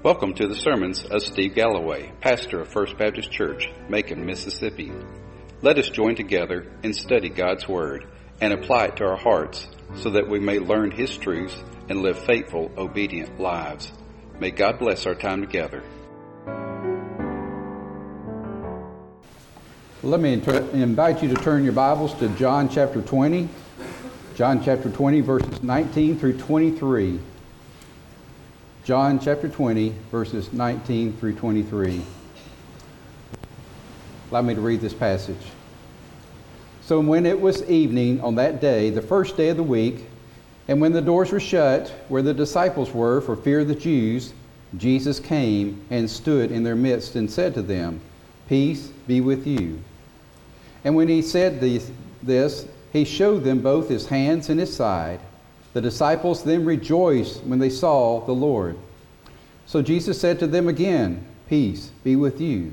Welcome to the sermons of Steve Galloway, pastor of First Baptist Church, Macon, Mississippi. Let us join together and study God's Word and apply it to our hearts so that we may learn His truths and live faithful, obedient lives. May God bless our time together. Let me invite you to turn your Bibles to John chapter 20. John chapter 20, verses 19 through 23. John chapter 20, verses 19 through 23. Allow me to read this passage. So when it was evening on that day, the first day of the week, and when the doors were shut where the disciples were for fear of the Jews, Jesus came and stood in their midst and said to them, Peace be with you. And when he said this, he showed them both his hands and his side. The disciples then rejoiced when they saw the Lord. So Jesus said to them again, Peace be with you.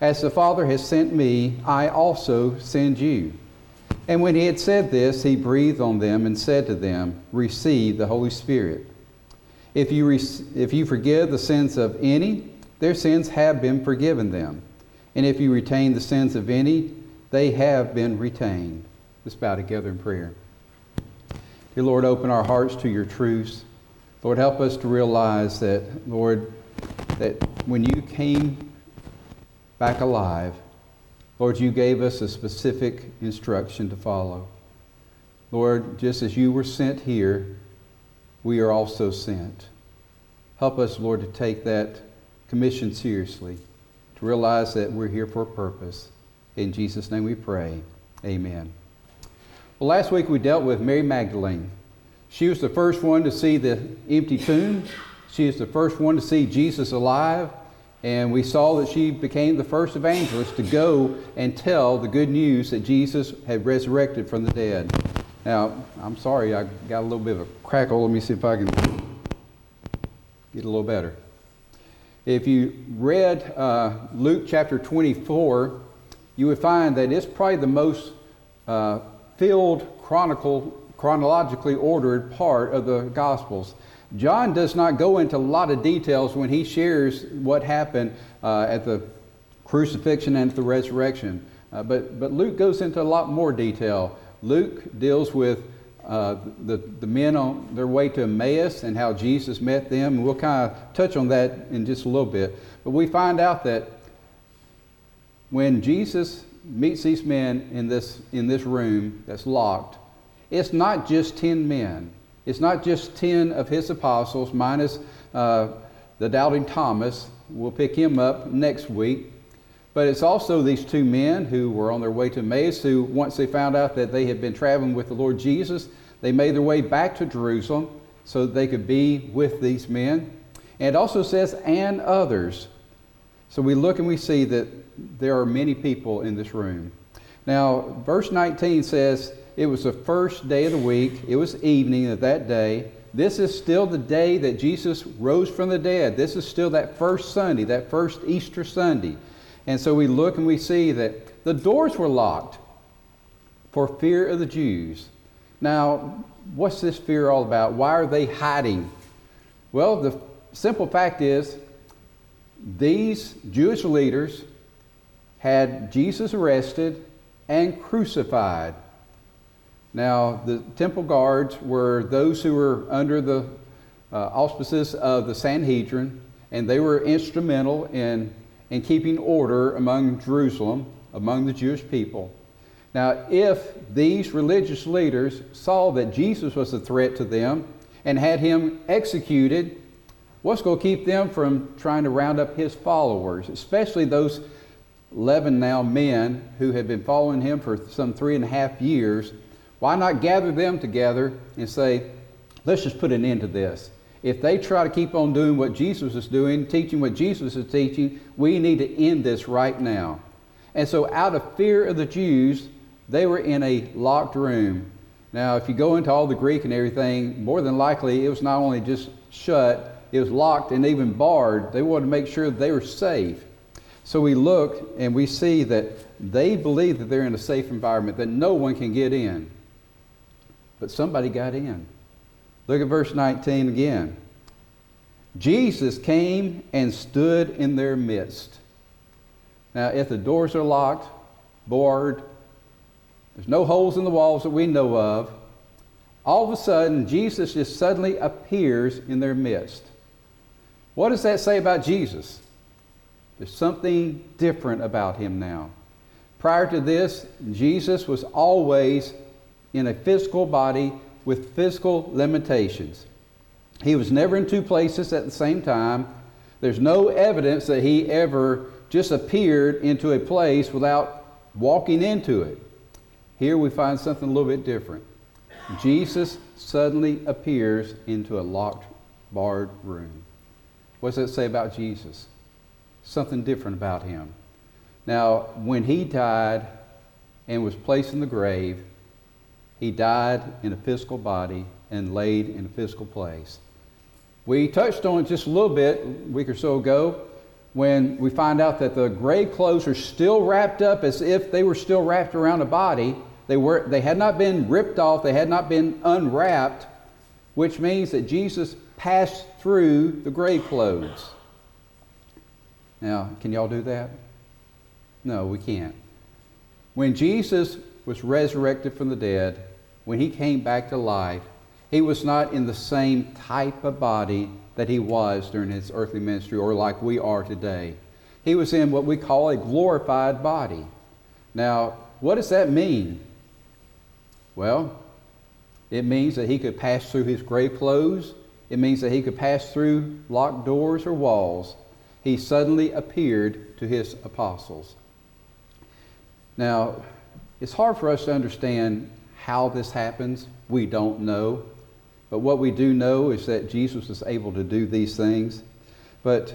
As the Father has sent me, I also send you. And when he had said this, he breathed on them and said to them, Receive the Holy Spirit. If you, re- if you forgive the sins of any, their sins have been forgiven them. And if you retain the sins of any, they have been retained. Let's bow together in prayer. Dear Lord, open our hearts to your truths. Lord, help us to realize that, Lord, that when you came back alive, Lord, you gave us a specific instruction to follow. Lord, just as you were sent here, we are also sent. Help us, Lord, to take that commission seriously, to realize that we're here for a purpose. In Jesus' name we pray. Amen. Well, last week we dealt with Mary Magdalene. She was the first one to see the empty tomb. She is the first one to see Jesus alive. And we saw that she became the first evangelist to go and tell the good news that Jesus had resurrected from the dead. Now, I'm sorry, I got a little bit of a crackle. Let me see if I can get a little better. If you read uh, Luke chapter 24, you would find that it's probably the most uh, filled chronicle, chronologically ordered part of the Gospels. John does not go into a lot of details when he shares what happened uh, at the crucifixion and the resurrection. Uh, but, but Luke goes into a lot more detail. Luke deals with uh, the, the men on their way to Emmaus and how Jesus met them. And we'll kind of touch on that in just a little bit. But we find out that when Jesus meets these men in this, in this room that's locked, it's not just 10 men. It's not just 10 of his apostles minus uh, the doubting Thomas. We'll pick him up next week. But it's also these two men who were on their way to Emmaus, who, once they found out that they had been traveling with the Lord Jesus, they made their way back to Jerusalem so that they could be with these men. And it also says, and others. So we look and we see that there are many people in this room. Now, verse 19 says, It was the first day of the week, it was evening of that day. This is still the day that Jesus rose from the dead. This is still that first Sunday, that first Easter Sunday. And so we look and we see that the doors were locked for fear of the Jews. Now, what's this fear all about? Why are they hiding? Well, the simple fact is these Jewish leaders had Jesus arrested and crucified. Now, the temple guards were those who were under the uh, auspices of the Sanhedrin, and they were instrumental in, in keeping order among Jerusalem, among the Jewish people. Now, if these religious leaders saw that Jesus was a threat to them and had him executed, what's going to keep them from trying to round up his followers, especially those 11 now men who have been following him for some three and a half years, why not gather them together and say, let's just put an end to this? If they try to keep on doing what Jesus is doing, teaching what Jesus is teaching, we need to end this right now. And so, out of fear of the Jews, they were in a locked room. Now, if you go into all the Greek and everything, more than likely it was not only just shut, it was locked and even barred. They wanted to make sure they were safe. So we look and we see that they believe that they're in a safe environment, that no one can get in. But somebody got in. Look at verse 19 again. Jesus came and stood in their midst. Now, if the doors are locked, barred, there's no holes in the walls that we know of, all of a sudden, Jesus just suddenly appears in their midst. What does that say about Jesus? There's something different about him now. Prior to this, Jesus was always in a physical body with physical limitations. He was never in two places at the same time. There's no evidence that he ever just appeared into a place without walking into it. Here we find something a little bit different. Jesus suddenly appears into a locked, barred room. What does that say about Jesus? Something different about him. Now, when he died and was placed in the grave, he died in a physical body and laid in a physical place. We touched on it just a little bit a week or so ago when we find out that the grave clothes are still wrapped up as if they were still wrapped around a body. They, were, they had not been ripped off, they had not been unwrapped, which means that Jesus passed through the grave clothes. Now, can y'all do that? No, we can't. When Jesus was resurrected from the dead, when he came back to life, he was not in the same type of body that he was during his earthly ministry or like we are today. He was in what we call a glorified body. Now, what does that mean? Well, it means that he could pass through his grave clothes. It means that he could pass through locked doors or walls. He suddenly appeared to his apostles. Now, it's hard for us to understand how this happens. We don't know. But what we do know is that Jesus is able to do these things. But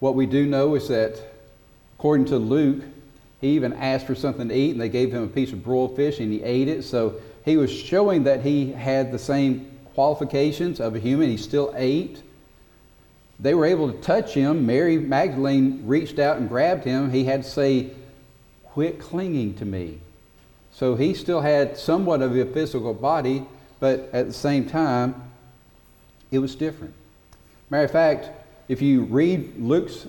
what we do know is that, according to Luke, he even asked for something to eat, and they gave him a piece of broiled fish, and he ate it. So he was showing that he had the same qualifications of a human. He still ate. They were able to touch him. Mary Magdalene reached out and grabbed him. He had to say, Quit clinging to me. So he still had somewhat of a physical body, but at the same time, it was different. Matter of fact, if you read Luke's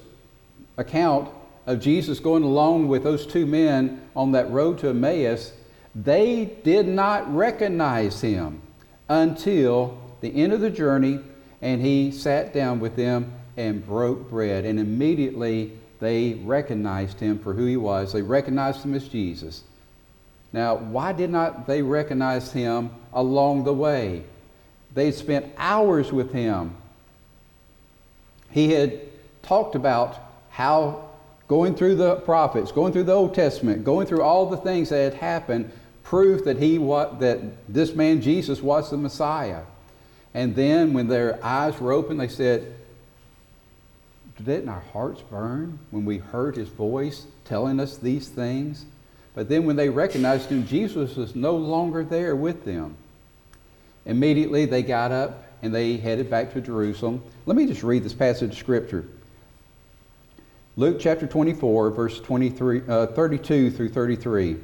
account of Jesus going along with those two men on that road to Emmaus, they did not recognize him until the end of the journey, and he sat down with them and broke bread. And immediately they recognized him for who he was. They recognized him as Jesus. Now, why did not they recognize him along the way? They spent hours with him. He had talked about how going through the prophets, going through the Old Testament, going through all the things that had happened, proved that he that this man Jesus was the Messiah. And then when their eyes were open, they said, Didn't our hearts burn when we heard his voice telling us these things? But then when they recognized him, Jesus was no longer there with them. Immediately they got up and they headed back to Jerusalem. Let me just read this passage of Scripture. Luke chapter 24, verse 23, uh, 32 through 33.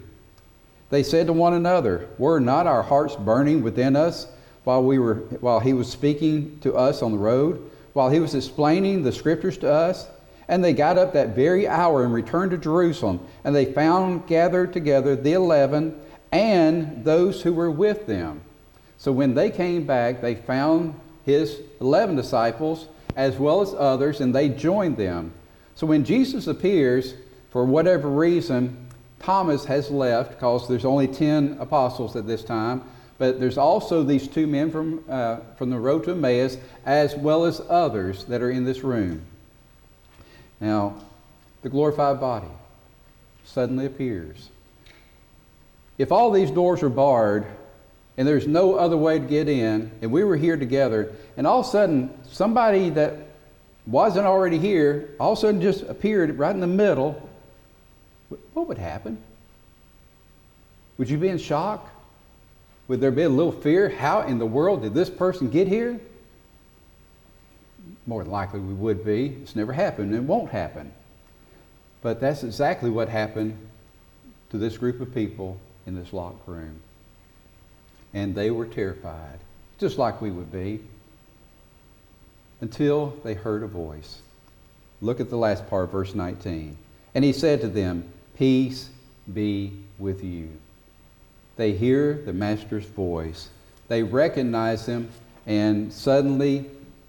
They said to one another, Were not our hearts burning within us while, we were, while he was speaking to us on the road, while he was explaining the Scriptures to us? And they got up that very hour and returned to Jerusalem. And they found gathered together the eleven and those who were with them. So when they came back, they found his eleven disciples as well as others, and they joined them. So when Jesus appears, for whatever reason, Thomas has left because there's only 10 apostles at this time. But there's also these two men from, uh, from the road to Emmaus, as well as others that are in this room. Now, the glorified body suddenly appears. If all these doors are barred and there's no other way to get in, and we were here together, and all of a sudden somebody that wasn't already here all of a sudden just appeared right in the middle, what would happen? Would you be in shock? Would there be a little fear? How in the world did this person get here? More than likely we would be. It's never happened and won't happen. But that's exactly what happened to this group of people in this locked room. And they were terrified, just like we would be. until they heard a voice. Look at the last part, verse 19. And he said to them, Peace be with you. They hear the Master's voice. They recognize him, and suddenly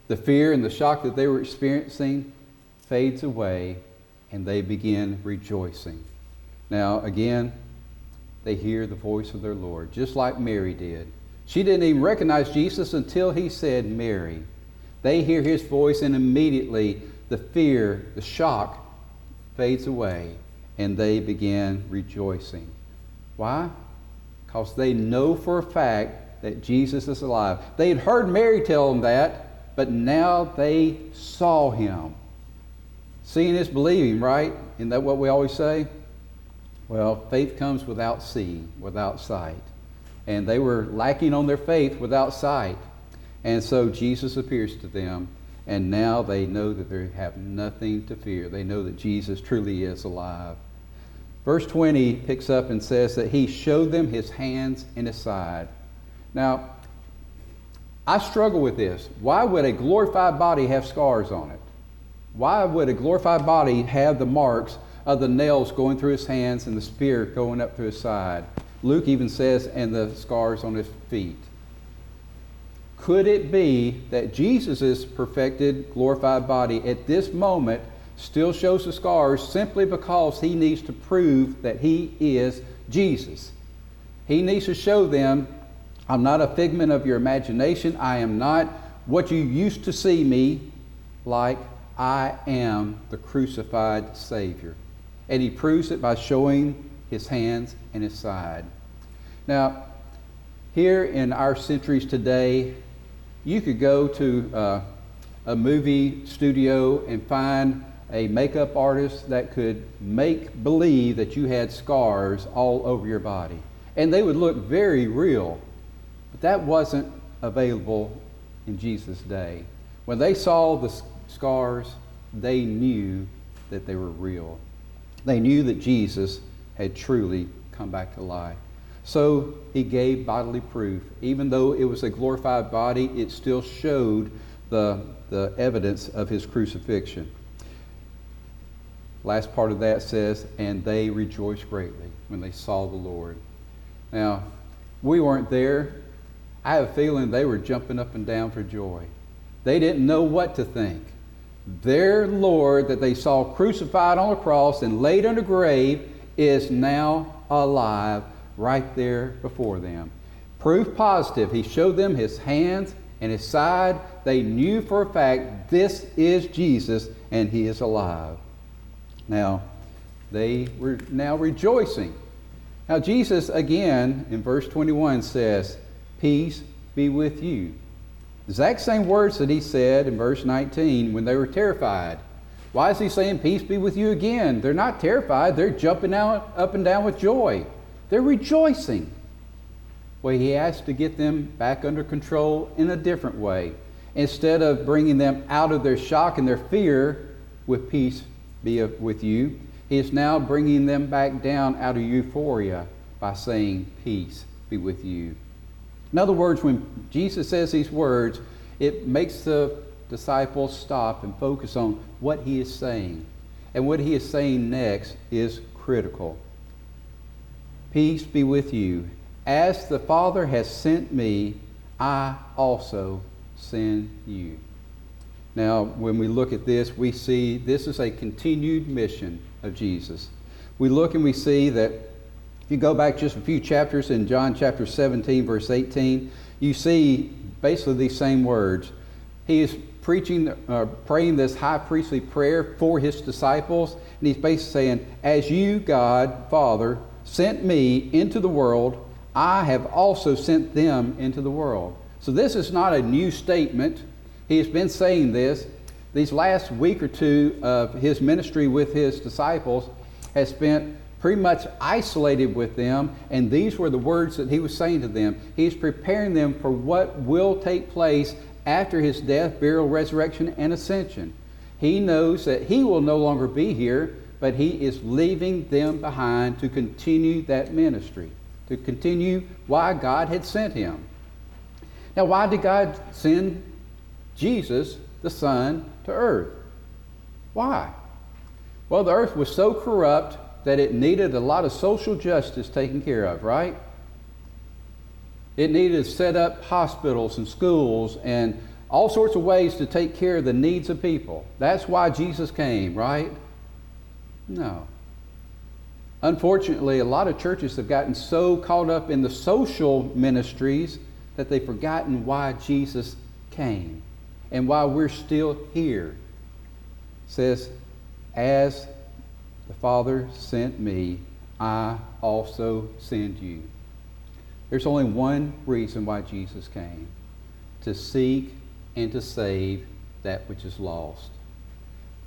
the fear and the shock that they were experiencing fades away, and they begin rejoicing. Now, again, they hear the voice of their Lord, just like Mary did. She didn't even recognize Jesus until he said, Mary. They hear his voice, and immediately the fear, the shock fades away, and they began rejoicing. Why? Because they know for a fact that Jesus is alive. They had heard Mary tell them that, but now they saw him. Seeing is believing, right? Isn't that what we always say? Well, faith comes without seeing, without sight. And they were lacking on their faith without sight. And so Jesus appears to them, and now they know that they have nothing to fear. They know that Jesus truly is alive. Verse 20 picks up and says that he showed them his hands and his side. Now, I struggle with this. Why would a glorified body have scars on it? Why would a glorified body have the marks of the nails going through his hands and the spear going up through his side? Luke even says, and the scars on his feet. Could it be that Jesus' perfected, glorified body at this moment still shows the scars simply because he needs to prove that he is Jesus? He needs to show them, I'm not a figment of your imagination. I am not what you used to see me like. I am the crucified Savior. And he proves it by showing his hands and his side. Now, here in our centuries today, you could go to uh, a movie studio and find a makeup artist that could make believe that you had scars all over your body. And they would look very real. But that wasn't available in Jesus' day. When they saw the scars, they knew that they were real. They knew that Jesus had truly come back to life. So he gave bodily proof. Even though it was a glorified body, it still showed the, the evidence of his crucifixion. Last part of that says, and they rejoiced greatly when they saw the Lord. Now, we weren't there. I have a feeling they were jumping up and down for joy. They didn't know what to think. Their Lord that they saw crucified on a cross and laid in a grave is now alive right there before them. Proof positive. He showed them his hands and his side. They knew for a fact this is Jesus and he is alive. Now, they were now rejoicing. Now, Jesus again in verse 21 says, Peace be with you. Exact same words that he said in verse 19 when they were terrified. Why is he saying, Peace be with you again? They're not terrified, they're jumping out, up and down with joy. They're rejoicing. Well, he has to get them back under control in a different way. Instead of bringing them out of their shock and their fear with peace be with you, he is now bringing them back down out of euphoria by saying, Peace be with you. In other words, when Jesus says these words, it makes the disciples stop and focus on what he is saying. And what he is saying next is critical. Peace be with you. As the Father has sent me, I also send you. Now, when we look at this, we see this is a continued mission of Jesus. We look and we see that if you go back just a few chapters in John chapter 17, verse 18, you see basically these same words. He is preaching, uh, praying this high priestly prayer for his disciples, and he's basically saying, As you, God, Father, sent me into the world, I have also sent them into the world. So this is not a new statement. He has been saying this. These last week or two of his ministry with his disciples has spent pretty much isolated with them, and these were the words that he was saying to them. He's preparing them for what will take place after his death, burial, resurrection, and ascension. He knows that he will no longer be here, but he is leaving them behind to continue that ministry, to continue why God had sent him. Now, why did God send Jesus the Son, to earth. Why? Well, the earth was so corrupt that it needed a lot of social justice taken care of, right? It needed to set up hospitals and schools and all sorts of ways to take care of the needs of people. That's why Jesus came, right? No. Unfortunately, a lot of churches have gotten so caught up in the social ministries that they've forgotten why Jesus came and why we're still here. It says, As the Father sent me, I also send you. There's only one reason why Jesus came to seek and to save that which is lost.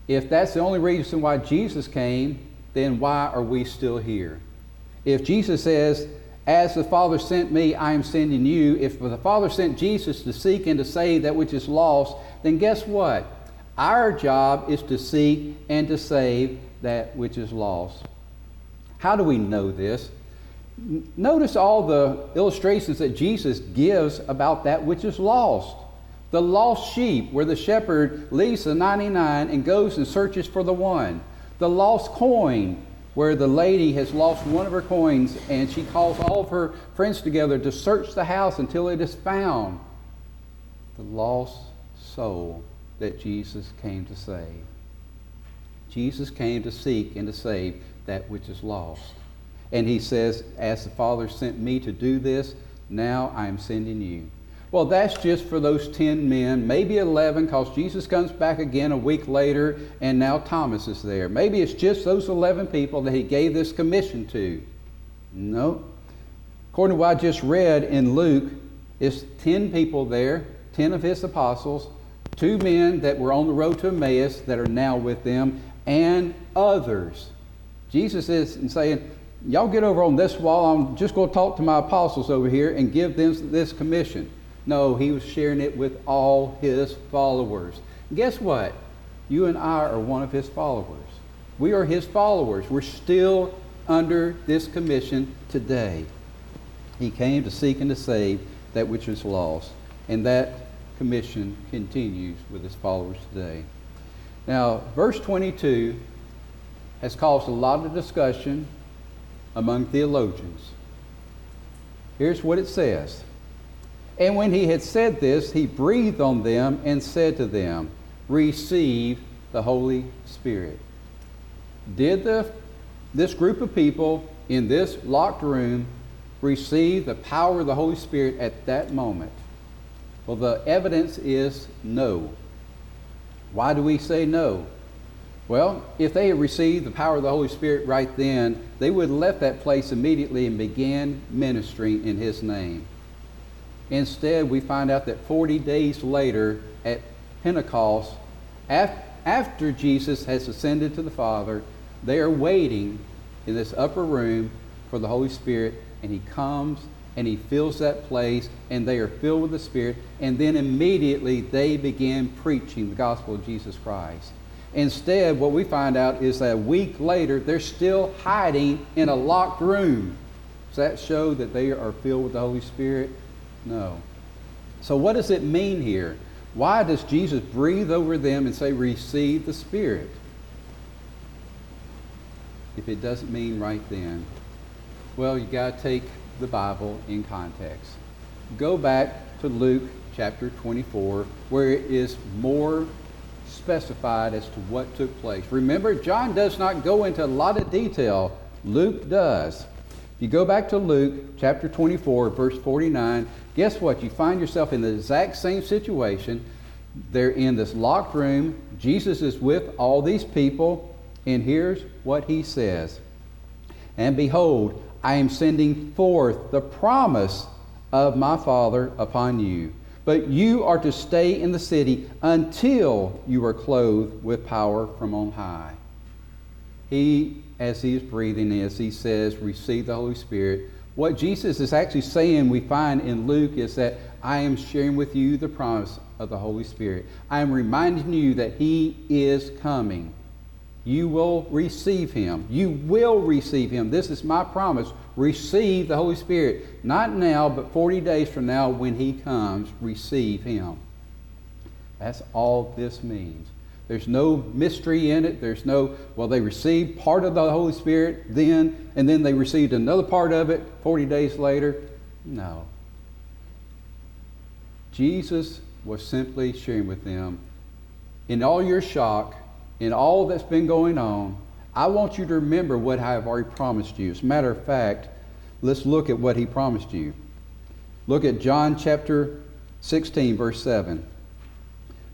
If that's the only reason why Jesus came, then why are we still here? If Jesus says, As the Father sent me, I am sending you, if the Father sent Jesus to seek and to save that which is lost, then guess what? Our job is to seek and to save that which is lost. How do we know this? Notice all the illustrations that Jesus gives about that which is lost. The lost sheep, where the shepherd leaves the 99 and goes and searches for the one. The lost coin, where the lady has lost one of her coins and she calls all of her friends together to search the house until it is found. The lost soul that Jesus came to save. Jesus came to seek and to save that which is lost. And he says, As the Father sent me to do this, now I am sending you. Well, that's just for those 10 men, maybe 11, because Jesus comes back again a week later, and now Thomas is there. Maybe it's just those 11 people that he gave this commission to. No. According to what I just read in Luke, it's 10 people there, 10 of his apostles, two men that were on the road to Emmaus that are now with them, and others. Jesus is saying, Y'all get over on this wall. I'm just going to talk to my apostles over here and give them this commission. No, he was sharing it with all his followers. guess what? You and I are one of his followers. We are his followers. We're still under this commission today. He came to seek and to save that which is lost. And that commission continues with his followers today. Now, verse 22 has caused a lot of discussion among theologians. Here's what it says and when he had said this, he breathed on them and said to them, Receive the Holy Spirit. Did the, this group of people in this locked room receive the power of the Holy Spirit at that moment? Well, the evidence is no. Why do we say no? Well, if they had received the power of the Holy Spirit right then, they would have left that place immediately and began ministering in His name. Instead, we find out that 40 days later at Pentecost, after Jesus has ascended to the Father, they are waiting in this upper room for the Holy Spirit, and He comes and He fills that place, and they are filled with the Spirit, and then immediately they begin preaching the gospel of Jesus Christ. Instead, what we find out is that a week later, they're still hiding in a locked room. Does that show that they are filled with the Holy Spirit? No. So, what does it mean here? Why does Jesus breathe over them and say, Receive the Spirit? If it doesn't mean right then, well, you got to take the Bible in context. Go back to Luke chapter 24, where it is more specified as to what took place. Remember, John does not go into a lot of detail, Luke does. You go back to Luke chapter 24, verse 49, guess what? You find yourself in the exact same situation. They're in this locked room. Jesus is with all these people. And here's what he says And behold, I am sending forth the promise of my Father upon you. But you are to stay in the city until you are clothed with power from on high. He, as he is breathing, as he says, receive the Holy Spirit, what Jesus is actually saying, we find in Luke, is that I am sharing with you the promise of the Holy Spirit. I am reminding you that He is coming. You will receive Him. You will receive Him. This is my promise. Receive the Holy Spirit. Not now, but 40 days from now when He comes, receive Him. That's all this means. There's no mystery in it. There's no, well, they received part of the Holy Spirit then, and then they received another part of it 40 days later. No. Jesus was simply sharing with them in all your shock, in all that's been going on, I want you to remember what I have already promised you. As a matter of fact, let's look at what he promised you. Look at John chapter 16, verse 7.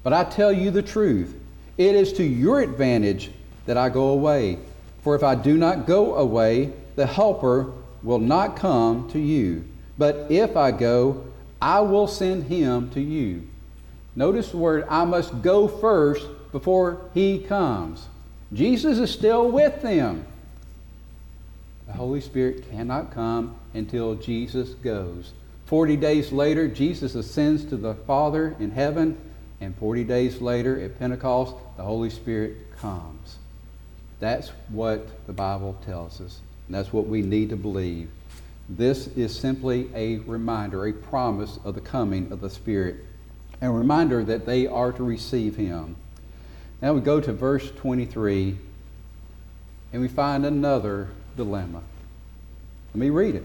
But I tell you the truth. It is to your advantage that I go away. For if I do not go away, the Helper will not come to you. But if I go, I will send him to you. Notice the word, I must go first before he comes. Jesus is still with them. The Holy Spirit cannot come until Jesus goes. Forty days later, Jesus ascends to the Father in heaven, and 40 days later at Pentecost, the Holy Spirit comes. That's what the Bible tells us, and that's what we need to believe. This is simply a reminder, a promise of the coming of the Spirit, and a reminder that they are to receive Him. Now we go to verse 23, and we find another dilemma. Let me read it.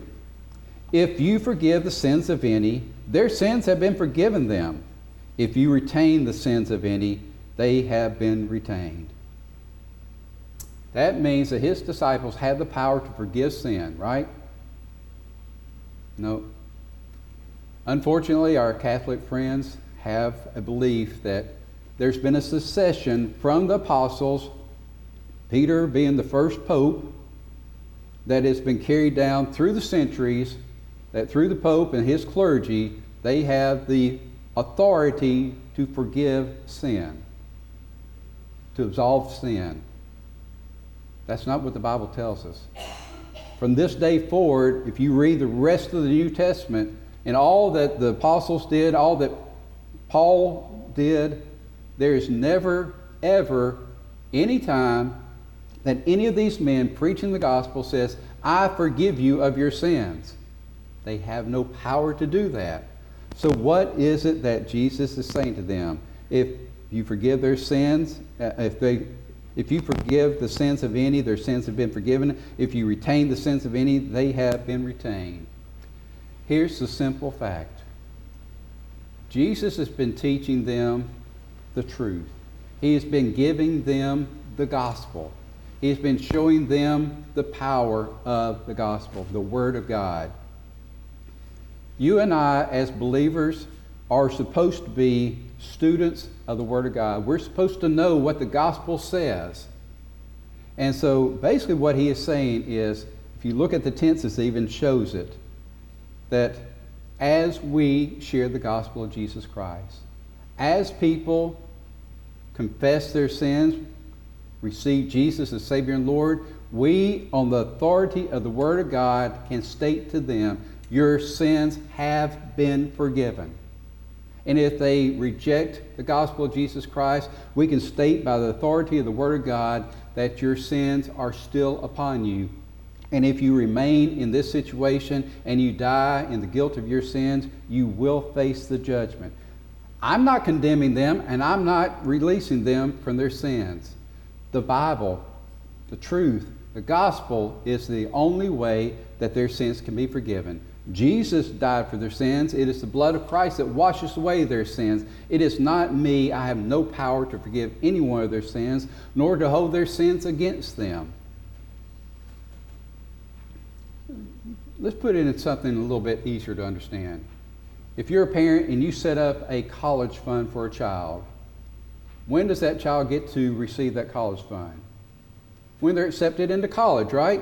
If you forgive the sins of any, their sins have been forgiven them. If you retain the sins of any, they have been retained. That means that his disciples had the power to forgive sin, right? No. Unfortunately, our Catholic friends have a belief that there's been a succession from the apostles, Peter being the first pope, that has been carried down through the centuries, that through the pope and his clergy, they have the authority to forgive sin, to absolve sin. That's not what the Bible tells us. From this day forward, if you read the rest of the New Testament and all that the apostles did, all that Paul did, there is never, ever any time that any of these men preaching the gospel says, I forgive you of your sins. They have no power to do that. So, what is it that Jesus is saying to them? If you forgive their sins, uh, if they if you forgive the sins of any, their sins have been forgiven. If you retain the sins of any, they have been retained. Here's the simple fact Jesus has been teaching them the truth, He has been giving them the gospel, He has been showing them the power of the gospel, the Word of God. You and I, as believers, are supposed to be students of the Word of God. We're supposed to know what the gospel says. And so basically, what he is saying is if you look at the tenses, it even shows it that as we share the gospel of Jesus Christ, as people confess their sins, receive Jesus as Savior and Lord, we, on the authority of the Word of God, can state to them, Your sins have been forgiven. And if they reject the gospel of Jesus Christ, we can state by the authority of the Word of God that your sins are still upon you. And if you remain in this situation and you die in the guilt of your sins, you will face the judgment. I'm not condemning them and I'm not releasing them from their sins. The Bible, the truth, the gospel is the only way that their sins can be forgiven. Jesus died for their sins. It is the blood of Christ that washes away their sins. It is not me. I have no power to forgive any one of their sins, nor to hold their sins against them. Let's put it in something a little bit easier to understand. If you're a parent and you set up a college fund for a child, when does that child get to receive that college fund? When they're accepted into college, right?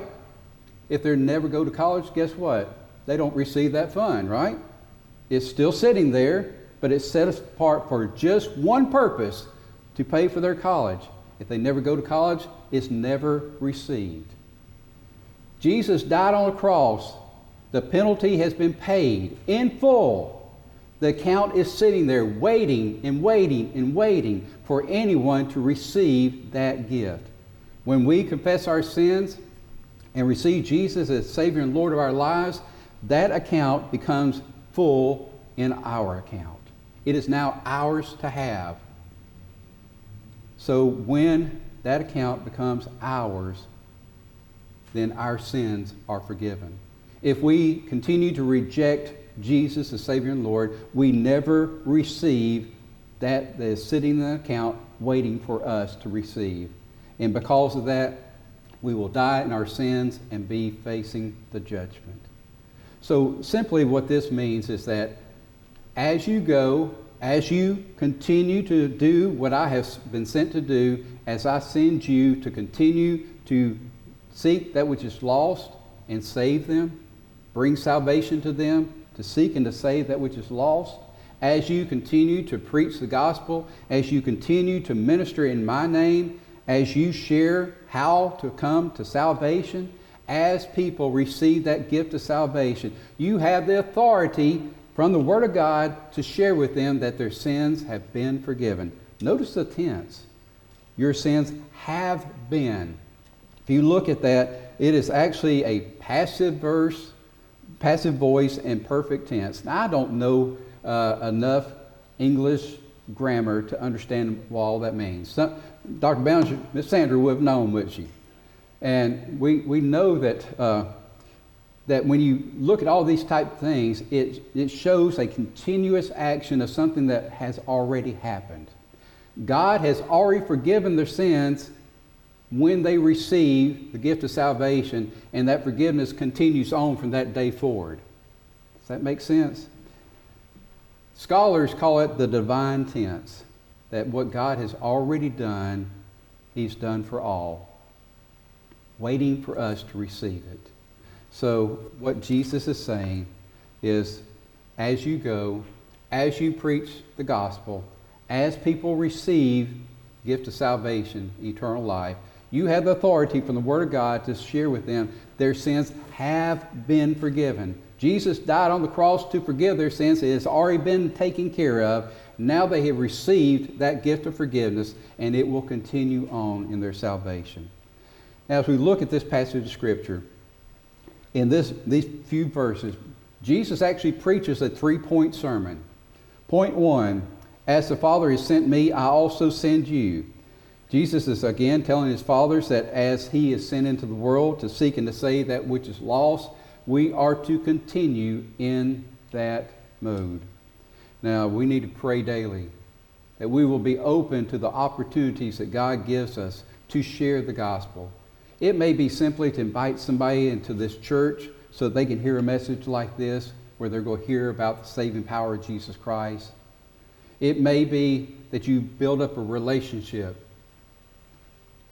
If they never go to college, guess what? They don't receive that fund, right? It's still sitting there, but it's set apart for just one purpose to pay for their college. If they never go to college, it's never received. Jesus died on the cross. The penalty has been paid in full. The account is sitting there waiting and waiting and waiting for anyone to receive that gift. When we confess our sins and receive Jesus as Savior and Lord of our lives, that account becomes full in our account. It is now ours to have. So when that account becomes ours, then our sins are forgiven. If we continue to reject Jesus as Savior and Lord, we never receive that that is sitting in the account waiting for us to receive. And because of that, we will die in our sins and be facing the judgment. So, simply what this means is that as you go, as you continue to do what I have been sent to do, as I send you to continue to seek that which is lost and save them, bring salvation to them, to seek and to save that which is lost, as you continue to preach the gospel, as you continue to minister in my name, as you share how to come to salvation, as people receive that gift of salvation, you have the authority from the Word of God to share with them that their sins have been forgiven. Notice the tense. Your sins have been. If you look at that, it is actually a passive verse, passive voice, and perfect tense. Now, I don't know uh, enough English grammar to understand what all that means. Some, Dr. Bounds, Miss Sandra would have known, would she? And we, we know that, uh, that when you look at all these type of things, it, it shows a continuous action of something that has already happened. God has already forgiven their sins when they receive the gift of salvation, and that forgiveness continues on from that day forward. Does that make sense? Scholars call it the divine tense, that what God has already done, He's done for all, waiting for us to receive it. So, what Jesus is saying is as you go, as you preach the gospel, as people receive gift of salvation, eternal life, you have the authority from the Word of God to share with them their sins have been forgiven. Jesus died on the cross to forgive their sins. It has already been taken care of. Now they have received that gift of forgiveness, and it will continue on in their salvation. Now, as we look at this passage of Scripture, in this, these few verses, Jesus actually preaches a three point sermon. Point one As the Father has sent me, I also send you. Jesus is again telling his fathers that as he is sent into the world to seek and to save that which is lost, we are to continue in that mode. Now, we need to pray daily that we will be open to the opportunities that God gives us to share the gospel. It may be simply to invite somebody into this church so they can hear a message like this, where they're going to hear about the saving power of Jesus Christ. It may be that you build up a relationship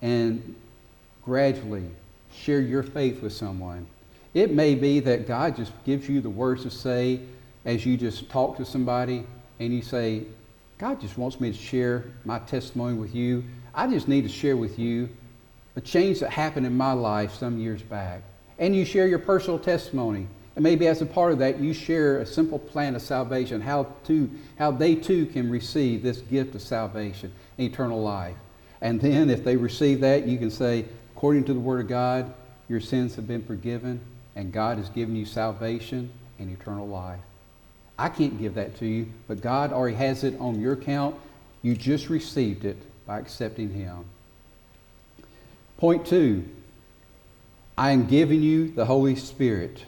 and gradually share your faith with someone. It may be that God just gives you the words to say as you just talk to somebody and you say, God just wants me to share my testimony with you. I just need to share with you a change that happened in my life some years back. And you share your personal testimony. And maybe as a part of that, you share a simple plan of salvation, how, to, how they too can receive this gift of salvation, eternal life. And then if they receive that, you can say, according to the Word of God, your sins have been forgiven and God has given you salvation and eternal life. I can't give that to you, but God already has it on your account. You just received it by accepting Him. Point two I am giving you the Holy Spirit.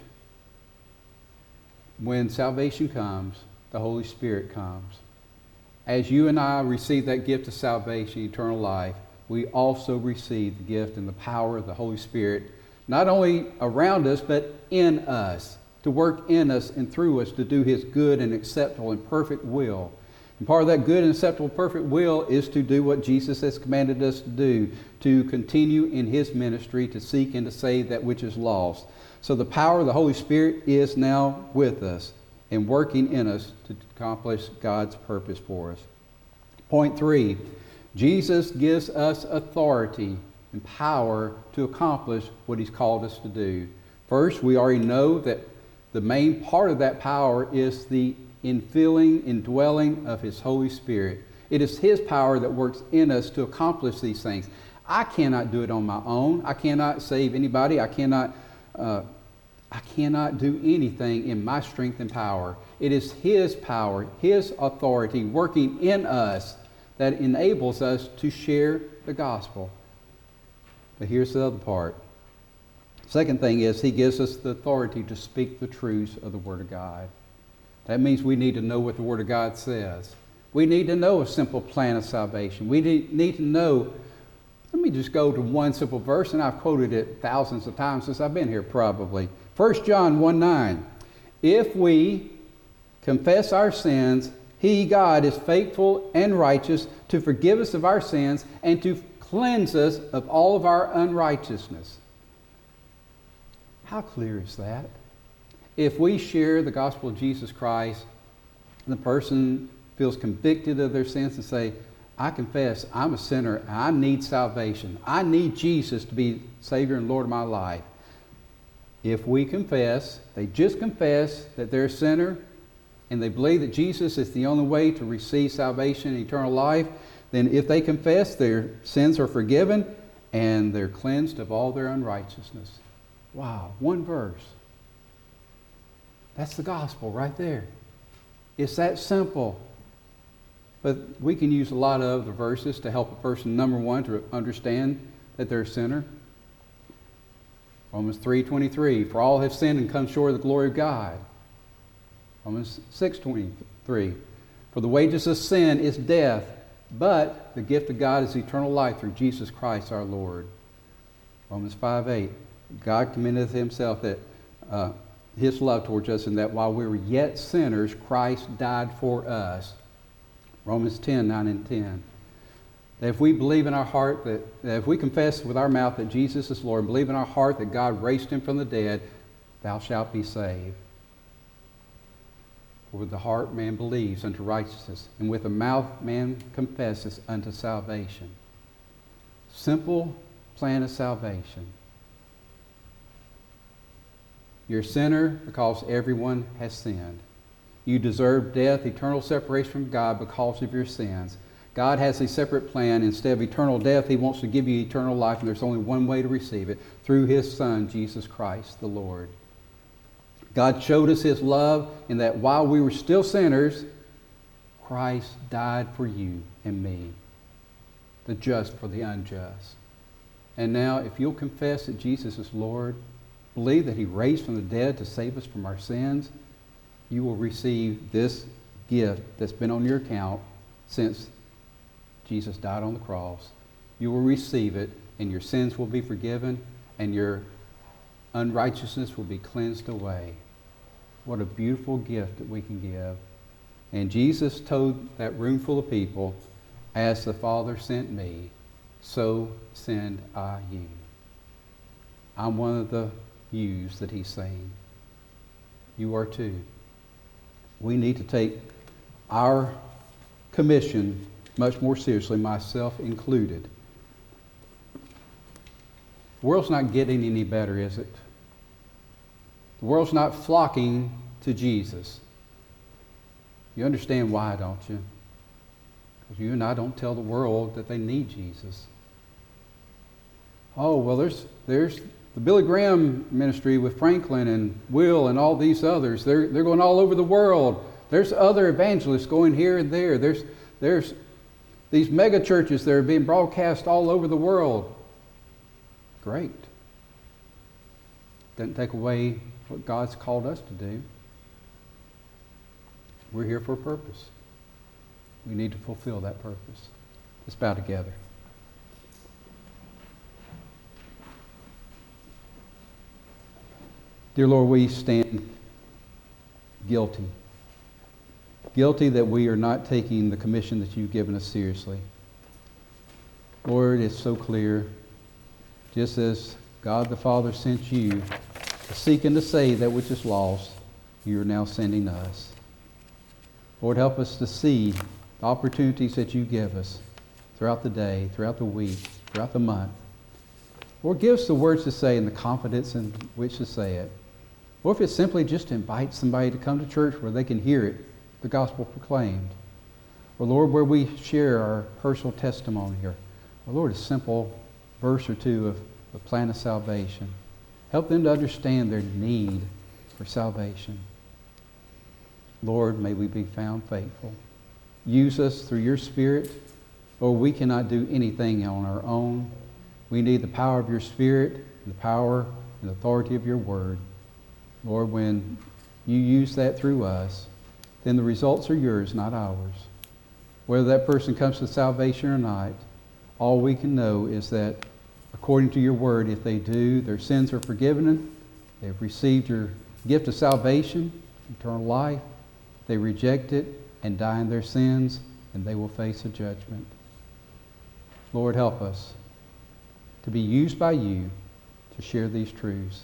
When salvation comes, the Holy Spirit comes. As you and I receive that gift of salvation, eternal life, we also receive the gift and the power of the Holy Spirit not only around us, but in us, to work in us and through us to do His good and acceptable and perfect will. And part of that good and acceptable perfect will is to do what Jesus has commanded us to do, to continue in His ministry, to seek and to save that which is lost. So the power of the Holy Spirit is now with us and working in us to accomplish God's purpose for us. Point three, Jesus gives us authority and power to accomplish what He's called us to do. First, we already know that the main part of that power is the infilling, indwelling of His Holy Spirit. It is His power that works in us to accomplish these things. I cannot do it on my own. I cannot save anybody. I cannot, uh, I cannot do anything in my strength and power. It is His power, His authority working in us that enables us to share the gospel. But here's the other part. Second thing is, he gives us the authority to speak the truths of the Word of God. That means we need to know what the Word of God says. We need to know a simple plan of salvation. We need to know. Let me just go to one simple verse, and I've quoted it thousands of times since I've been here, probably. 1 John 1 9. If we confess our sins, He, God, is faithful and righteous to forgive us of our sins and to cleanse us of all of our unrighteousness. How clear is that? If we share the gospel of Jesus Christ, the person feels convicted of their sins and say, I confess I'm a sinner. I need salvation. I need Jesus to be Savior and Lord of my life. If we confess, they just confess that they're a sinner and they believe that Jesus is the only way to receive salvation and eternal life, then if they confess, their sins are forgiven and they're cleansed of all their unrighteousness. Wow, one verse. That's the gospel right there. It's that simple. But we can use a lot of the verses to help a person, number one, to understand that they're a sinner. Romans 3.23, for all have sinned and come short of the glory of God. Romans 6.23, for the wages of sin is death, but the gift of God is eternal life through Jesus Christ our Lord. Romans 5.8, God commendeth himself that uh, his love towards us in that while we were yet sinners, Christ died for us. Romans 10, 9 and 10. That if we believe in our heart that, that if we confess with our mouth that Jesus is Lord, and believe in our heart that God raised him from the dead, thou shalt be saved. For with the heart man believes unto righteousness, and with the mouth man confesses unto salvation. Simple plan of salvation. You're a sinner because everyone has sinned. You deserve death, eternal separation from God because of your sins. God has a separate plan. Instead of eternal death, He wants to give you eternal life, and there's only one way to receive it through His Son, Jesus Christ the Lord. God showed us His love in that while we were still sinners, Christ died for you and me, the just for the unjust. And now, if you'll confess that Jesus is Lord, believe that he raised from the dead to save us from our sins, you will receive this gift that's been on your account since Jesus died on the cross. You will receive it, and your sins will be forgiven, and your unrighteousness will be cleansed away. What a beautiful gift that we can give. And Jesus told that room full of people, As the Father sent me, so send I you. I'm one of the use that he's saying. You are too. We need to take our commission much more seriously, myself included. The world's not getting any better, is it? The world's not flocking to Jesus. You understand why, don't you? Because you and I don't tell the world that they need Jesus. Oh, well, there's, there's the Billy Graham ministry with Franklin and Will and all these others, they're, they're going all over the world. There's other evangelists going here and there. There's, there's these mega churches that are being broadcast all over the world. Great. Doesn't take away what God's called us to do. We're here for a purpose. We need to fulfill that purpose. Let's bow together. Dear Lord, we stand guilty. Guilty that we are not taking the commission that you've given us seriously. Lord, it's so clear. Just as God the Father sent you to seek and to save that which is lost, you are now sending us. Lord, help us to see the opportunities that you give us throughout the day, throughout the week, throughout the month. Lord, give us the words to say and the confidence in which to say it. Or if it's simply just to invite somebody to come to church where they can hear it, the gospel proclaimed. Or Lord, where we share our personal testimony here. Or Lord, a simple verse or two of the plan of salvation. Help them to understand their need for salvation. Lord, may we be found faithful. Use us through your Spirit Lord, we cannot do anything on our own. We need the power of your Spirit, the power and authority of your word. Lord, when you use that through us, then the results are yours, not ours. Whether that person comes to salvation or not, all we can know is that according to your word, if they do, their sins are forgiven, they've received your gift of salvation, eternal life, they reject it and die in their sins, and they will face a judgment. Lord, help us to be used by you to share these truths.